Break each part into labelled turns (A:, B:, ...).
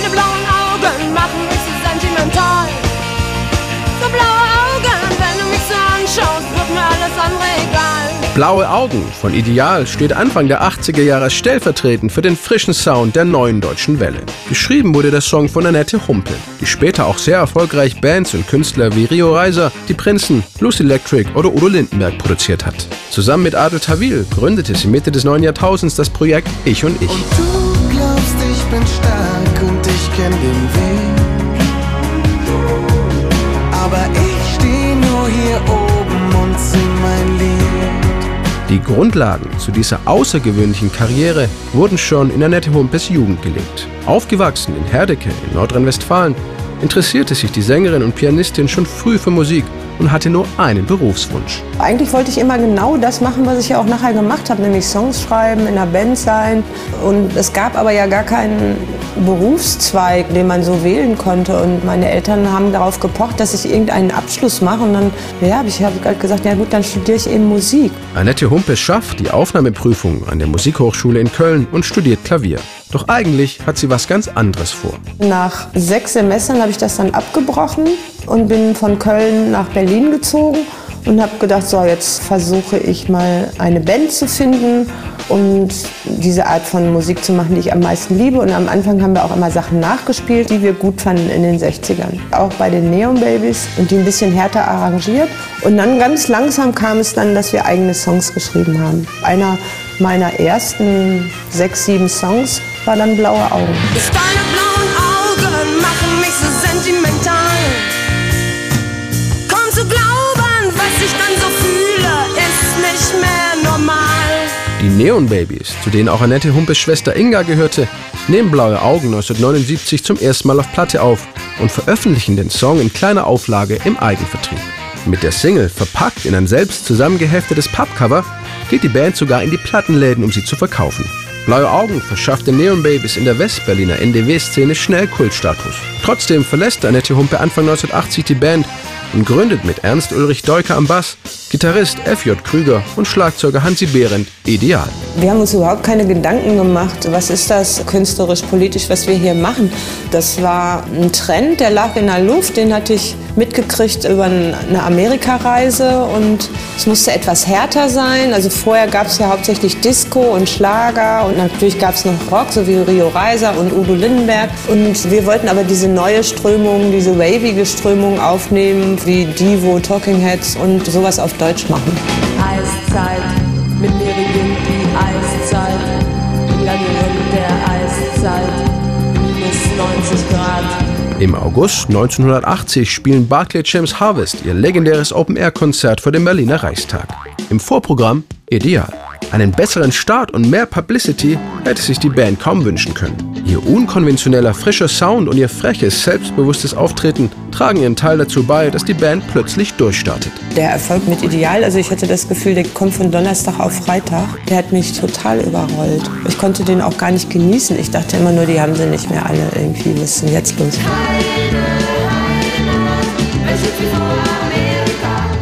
A: Deine blauen Augen machen mich so sentimental. So blaue Augen, wenn du mich so anschaust, wird mir alles andere egal.
B: Blaue Augen von Ideal steht Anfang der 80er Jahre stellvertretend für den frischen Sound der neuen deutschen Welle. Geschrieben wurde der Song von Annette Humpel, die später auch sehr erfolgreich Bands und Künstler wie Rio Reiser, Die Prinzen, Lucy Electric oder Udo Lindenberg produziert hat. Zusammen mit Adel Tawil gründete sie Mitte des neuen Jahrtausends das Projekt Ich und Ich.
C: Und du glaubst, ich bin stark kenn den Weg. Aber ich steh nur hier oben und sing mein Lied.
B: Die Grundlagen zu dieser außergewöhnlichen Karriere wurden schon in Annette Humpes Jugend gelegt. Aufgewachsen in Herdecke in Nordrhein-Westfalen interessierte sich die Sängerin und Pianistin schon früh für Musik und hatte nur einen Berufswunsch.
D: Eigentlich wollte ich immer genau das machen, was ich ja auch nachher gemacht habe, nämlich Songs schreiben, in einer Band sein. Und es gab aber ja gar keinen Berufszweig, den man so wählen konnte. Und meine Eltern haben darauf gepocht, dass ich irgendeinen Abschluss mache. Und dann ja, habe ich halt gesagt, ja gut, dann studiere ich eben Musik.
B: Annette Humpe schafft die Aufnahmeprüfung an der Musikhochschule in Köln und studiert Klavier. Doch eigentlich hat sie was ganz anderes vor.
D: Nach sechs Semestern habe ich das dann abgebrochen und bin von Köln nach Berlin gezogen und habe gedacht, so jetzt versuche ich mal eine Band zu finden und diese Art von Musik zu machen, die ich am meisten liebe. Und am Anfang haben wir auch immer Sachen nachgespielt, die wir gut fanden in den 60ern. Auch bei den Neon Babies und die ein bisschen härter arrangiert. Und dann ganz langsam kam es dann, dass wir eigene Songs geschrieben haben. Einer meiner ersten sechs, sieben Songs war dann Blaue Augen.
B: Neon Babies, zu denen auch Annette Humpes Schwester Inga gehörte, nehmen Blaue Augen 1979 zum ersten Mal auf Platte auf und veröffentlichen den Song in kleiner Auflage im Eigenvertrieb. Mit der Single, verpackt in ein selbst zusammengeheftetes Pappcover, geht die Band sogar in die Plattenläden, um sie zu verkaufen. Blaue Augen verschafft den Neon Babies in der Westberliner NDW-Szene schnell Kultstatus. Trotzdem verlässt Annette Humpe Anfang 1980 die Band und gründet mit Ernst Ulrich Deuker am Bass, Gitarrist F.J. Krüger und Schlagzeuger Hansi Behrendt Ideal.
D: Wir haben uns überhaupt keine Gedanken gemacht, was ist das künstlerisch, politisch, was wir hier machen. Das war ein Trend, der lag in der Luft, den hatte ich mitgekriegt über eine Amerikareise und es musste etwas härter sein. Also vorher gab es ja hauptsächlich Disco und Schlager und natürlich gab es noch Rock, so wie Rio Reiser und Udo Lindenberg. Und wir wollten aber diese neue Strömung, diese wavige Strömung aufnehmen, wie Divo, Talking Heads und sowas auf Deutsch machen.
E: Eiszeit, Im
B: August 1980 spielen Barclay James Harvest ihr legendäres Open-Air-Konzert vor dem Berliner Reichstag. Im Vorprogramm Ideal. Einen besseren Start und mehr Publicity hätte sich die Band kaum wünschen können. Ihr unkonventioneller, frischer Sound und ihr freches, selbstbewusstes Auftreten tragen ihren Teil dazu bei, dass die Band plötzlich durchstartet.
D: Der Erfolg mit Ideal, also ich hatte das Gefühl, der kommt von Donnerstag auf Freitag. Der hat mich total überrollt. Ich konnte den auch gar nicht genießen. Ich dachte immer nur, die haben sie nicht mehr alle irgendwie. Was ist denn jetzt los?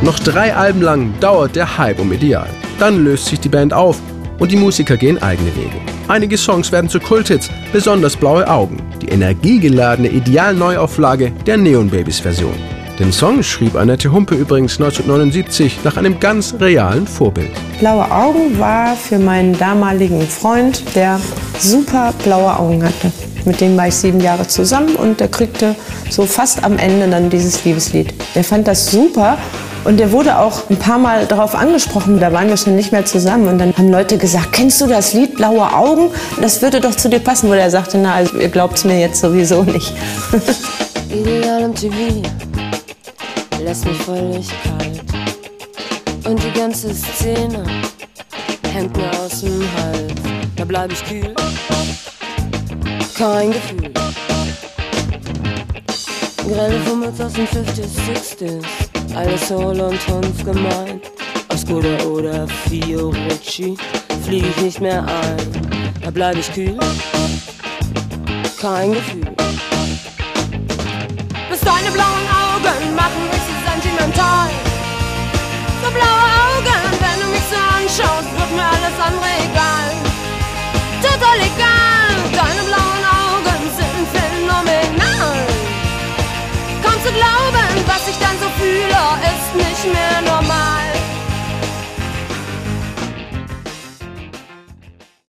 B: Noch drei Alben lang dauert der Hype um Ideal. Dann löst sich die Band auf und die Musiker gehen eigene Wege. Einige Songs werden zu Kulthits, besonders Blaue Augen, die energiegeladene Ideal-Neuauflage der Neon Babies Version. Den Song schrieb Annette Humpe übrigens 1979 nach einem ganz realen Vorbild.
D: Blaue Augen war für meinen damaligen Freund, der super blaue Augen hatte. Mit dem war ich sieben Jahre zusammen und der kriegte so fast am Ende dann dieses Liebeslied. Der fand das super und der wurde auch ein paar Mal darauf angesprochen. Da waren wir schon nicht mehr zusammen. Und dann haben Leute gesagt, kennst du das Lied Blaue Augen? Das würde doch zu dir passen. Wo der sagte, na, also, ihr glaubt es mir jetzt sowieso nicht.
E: Ideal im TV lässt mich völlig kalt. Und die ganze Szene hängt mir aus dem Hals. Da bleib ich kühl, kein Gefühl. Grelle Fummels aus den 50s, 60s, alles Soul und Tanz gemeint. Auf Skoda oder Fiorucci flieg ich nicht mehr ein. Da bleib ich kühl, kein Gefühl.
A: Bis deine blauen Augen machen mich sentimental.